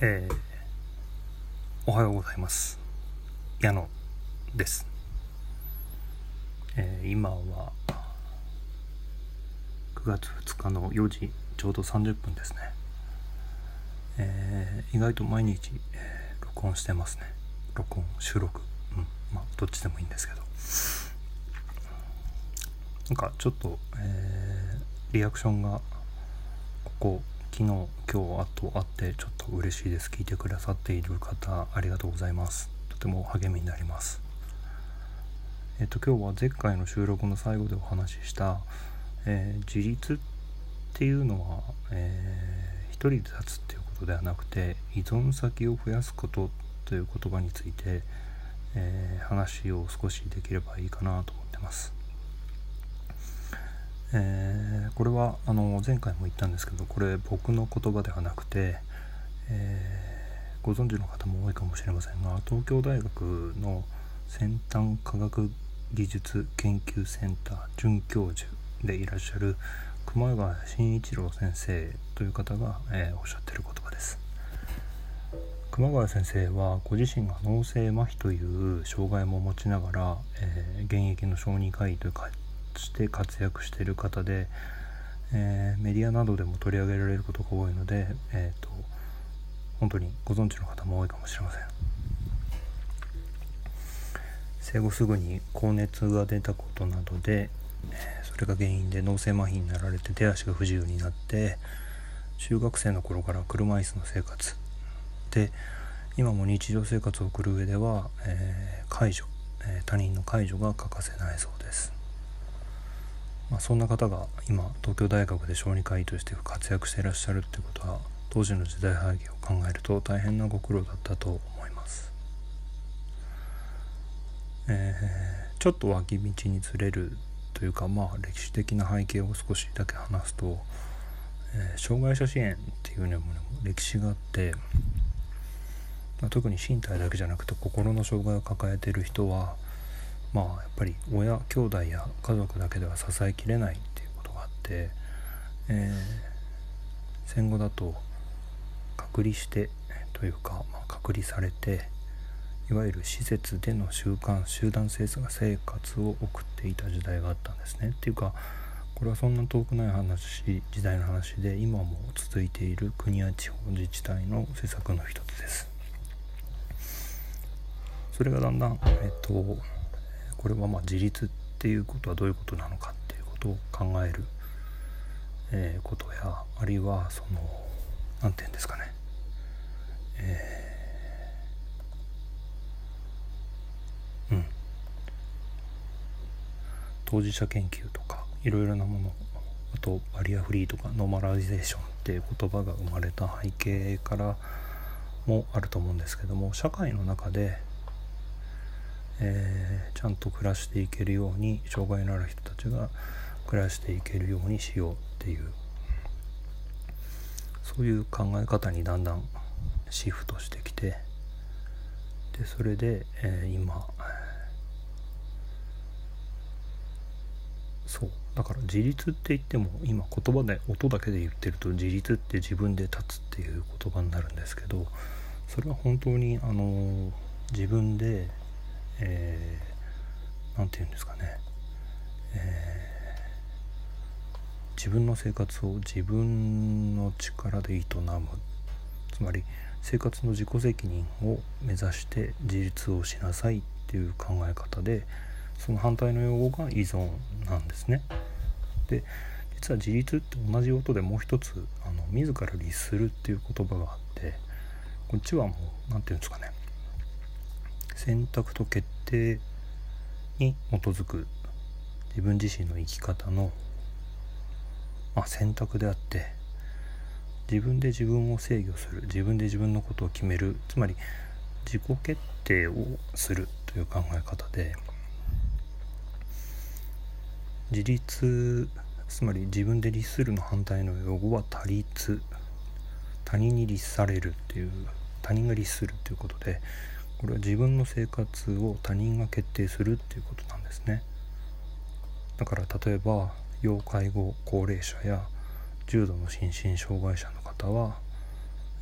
えー、おはようございます。矢野です、えー、今は9月2日の4時ちょうど30分ですね、えー、意外と毎日、えー、録音してますね。録音収録。うんまあどっちでもいいんですけど。なんかちょっと、えー、リアクションがここ昨日今日あとあってちょっと嬉しいです。聞いてくださっている方ありがとうございます。とても励みになります。えっと今日は前回の収録の最後でお話しした、えー、自立っていうのは、えー、一人で立つっていうことではなくて依存先を増やすことという言葉について、えー、話を少しできればいいかなと思ってます。えー、これはあの前回も言ったんですけどこれ僕の言葉ではなくて、えー、ご存知の方も多いかもしれませんが東京大学の先端科学技術研究センター准教授でいらっしゃる熊谷慎一郎先生という方が、えー、おっしゃってる言葉です。熊谷先生はご自身が脳性麻痺という障害も持ちながら、えー、現役の小児科医というして活躍している方で、えー、メディアなどでも取り上げられることが多いので、えーと、本当にご存知の方も多いかもしれません。生後すぐに高熱が出たことなどで、それが原因で脳性麻痺になられて手足が不自由になって中学生の頃から車椅子の生活。で今も日常生活を送る上では、えー、介助、え他人の介助が欠かせないそうです。まあ、そんな方が今東京大学で小児科医として活躍していらっしゃるってことは当時の時代背景を考えると大変なご苦労だったと思います。えー、ちょっと脇道にずれるというかまあ歴史的な背景を少しだけ話すと、えー、障害者支援っていうのも歴史があって、まあ、特に身体だけじゃなくて心の障害を抱えている人はまあやっぱり親兄弟や家族だけでは支えきれないっていうことがあって、えー、戦後だと隔離してというか、まあ、隔離されていわゆる施設での習慣集団生活を送っていた時代があったんですね。っていうかこれはそんな遠くない話時代の話で今も続いている国や地方自治体の施策の一つです。それがだんだん、えっとこれはまあ自立っていうことはどういうことなのかっていうことを考える、えー、ことやあるいはその何て言うんですかね、えー、うん。当事者研究とかいろいろなものあとバリアフリーとかノーマライゼーションっていう言葉が生まれた背景からもあると思うんですけども社会の中でえー、ちゃんと暮らしていけるように障害のある人たちが暮らしていけるようにしようっていう。そういう考え方にだんだんシフトしてきてでそれで、えー、今そう。だから自立って言っても今言葉で音だけで言ってると自立って自分で立つっていう言葉になるんですけどそれは本当にあの自分でえー、て言うんですかね、えー、自分の生活を自分の力で営む。つまり生活の自己責任を目指して自立をしなさいっていう考え方でその反対の用語が依存なんですね。で実は自立って同じ音でもう一つあの自ら律するっていう言葉があってこっちはもう何て言うんですかね。選択と決定に基づく自分自身の生き方の、まあ、選択であって自分で自分を制御する自分で自分のことを決めるつまり自己決定をするという考え方で自立つまり自分で律するの反対の用語は他律他人に律されるっていう他人が律するっていうことでこれは自分の生活を他人が決定するっていうことなんですね。だから例えば要介護高齢者や重度の心身障害者の方は、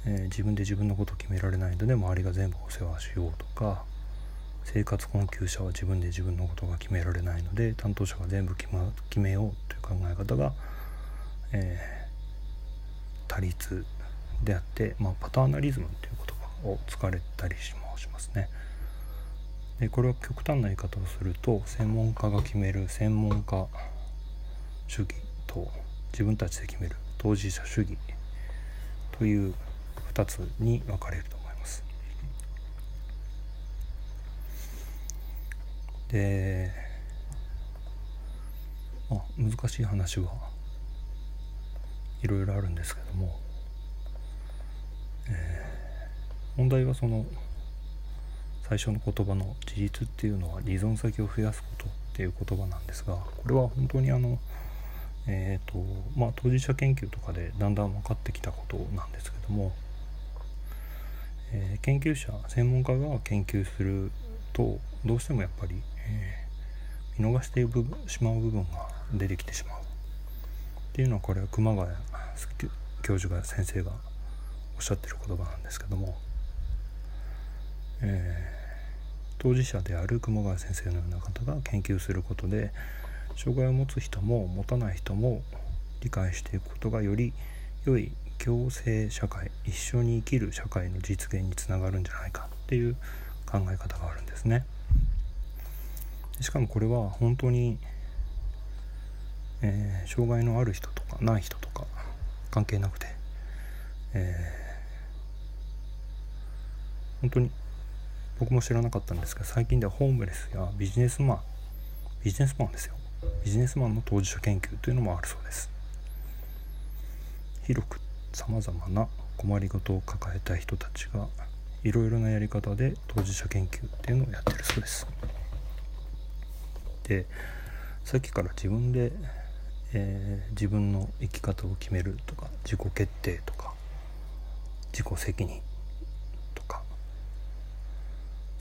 えー、自分で自分のことを決められないので周りが全部お世話しようとか生活困窮者は自分で自分のことが決められないので担当者が全部決,、ま、決めようという考え方が、えー、多律であって、まあ、パターナリズムという言葉を使われたりします。しますね。でこれは極端な言い方をすると専門家が決める専門家主義と自分たちで決める当事者主義という2つに分かれると思います。で、まあ、難しい話はいろいろあるんですけども、えー、問題はその最初の言葉の自立っていうのは依存先を増やすことっていう言葉なんですがこれは本当にあのえーとまあ、当事者研究とかでだんだん分かってきたことなんですけども、えー、研究者専門家が研究するとどうしてもやっぱり、えー、見逃してしまう部分が出てきてしまうっていうのはこれは熊谷教授が先生がおっしゃってる言葉なんですけども、えー、当事者である熊谷先生のような方が研究することで障害を持つ人も持たない人も理解していくことがより良い共生社会一緒に生きる社会の実現につながるんじゃないかっていう考え方があるんですね。しかもこれは本当に、えー、障害のある人とかない人とか関係なくて、えー、本当に僕も知らなかったんですが最近ではホームレスやビジネスマンビジネスマンですよ。ビジネスマンの当事者研究というのもあるそうです。広くさまざまな困りごとを抱えた人たちがいろいろなやり方で当事者研究っていうのをやってるそうです。でさっきから自分で、えー、自分の生き方を決めるとか自己決定とか自己責任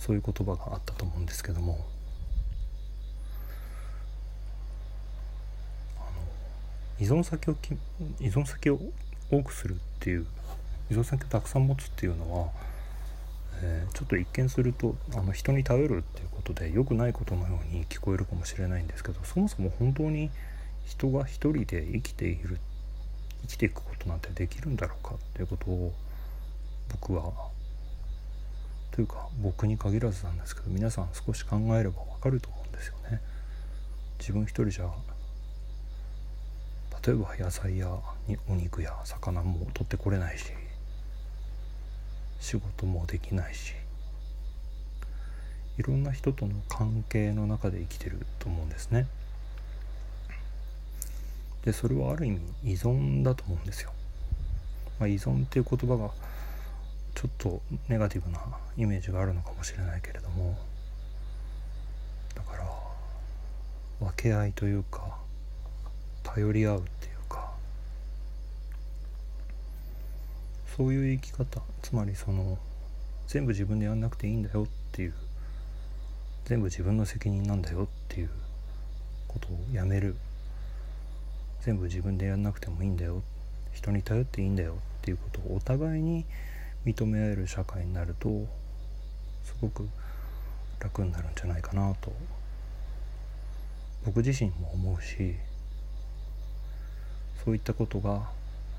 そういう言葉があったと思うんですけども。依存先を依存先を多くするっていう依存先をたくさん持つっていうのは、えー、ちょっと一見するとあの人に頼るっていうことで良くないことのように聞こえるかもしれないんですけどそもそも本当に人が一人で生きている生きていくことなんてできるんだろうかっていうことを僕はというか僕に限らずなんですけど皆さん少し考えればわかると思うんですよね。自分一人じゃ例えば野菜やお肉や魚も取ってこれないし仕事もできないしいろんな人との関係の中で生きてると思うんですね。でそれはある意味依存だと思うんですよ。まあ、依存っていう言葉がちょっとネガティブなイメージがあるのかもしれないけれどもだから分け合いというか頼り合うっていうかそういう生き方つまりその全部自分でやんなくていいんだよっていう全部自分の責任なんだよっていうことをやめる。全部自分でやんなくてもいいんだよ。人に頼っていいんだよっていうことをお互いに認め合える社会になるとすごく楽になるんじゃないかなと僕自身も思うしそういったことが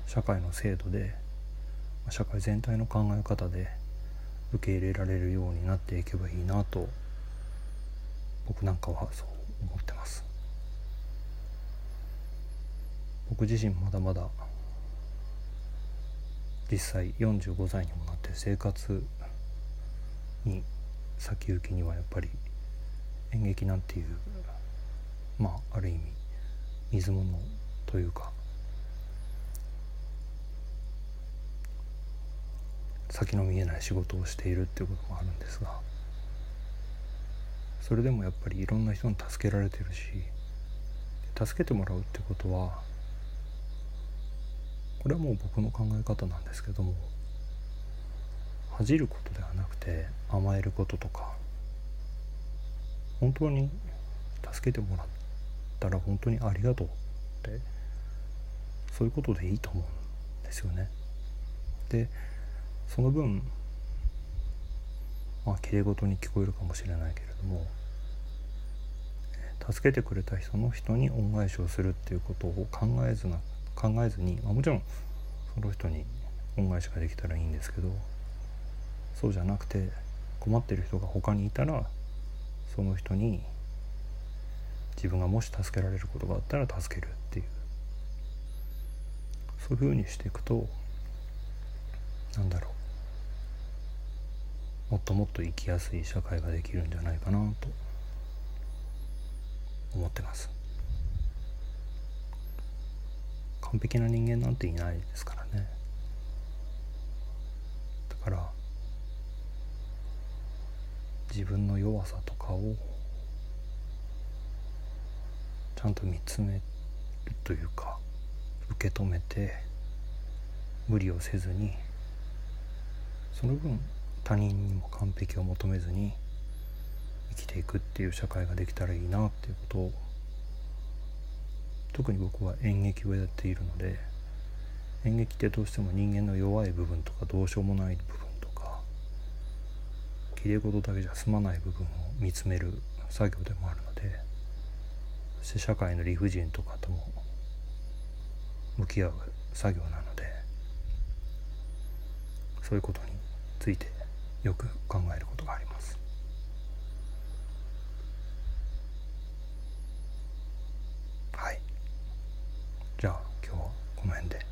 社会の制度で社会全体の考え方で受け入れられるようになっていけばいいなと僕なんかはそう思ってます。僕自身まだまだ実際45歳にもなって生活に先行きにはやっぱり演劇なんていうまあある意味水物というか先の見えない仕事をしているっていうこともあるんですがそれでもやっぱりいろんな人に助けられてるし助けてもらうってことはこれはもう僕の考え方なんですけども恥じることではなくて甘えることとか本当に助けてもらったら本当にありがとうってそういうことでいいと思うんですよね。でその分まあきれい事に聞こえるかもしれないけれども助けてくれた人の人に恩返しをするっていうことを考えずな考えずに、まあ、もちろんその人に恩返しができたらいいんですけどそうじゃなくて困ってる人が他にいたらその人に自分がもし助けられることがあったら助けるっていう。そういうふうにしていくとなんだろう。もっともっと生きやすい社会ができるんじゃないかなと思ってます。完璧な人間なんていないですからね。だから自分の弱さとかをちゃんと見つめるというか受け止めて無理をせずにその分他人にも完璧を求めずに生きていくっていう社会ができたらいいなっていうことを特に僕は演劇をやっているので演劇ってどうしても人間の弱い部分とかどうしようもない部分とかきれい事だけじゃ済まない部分を見つめる作業でもあるのでそして社会の理不尽とかとも向き合う作業なのでそういうことについてよく考えることがあります。はいじゃあ今日はこの辺で。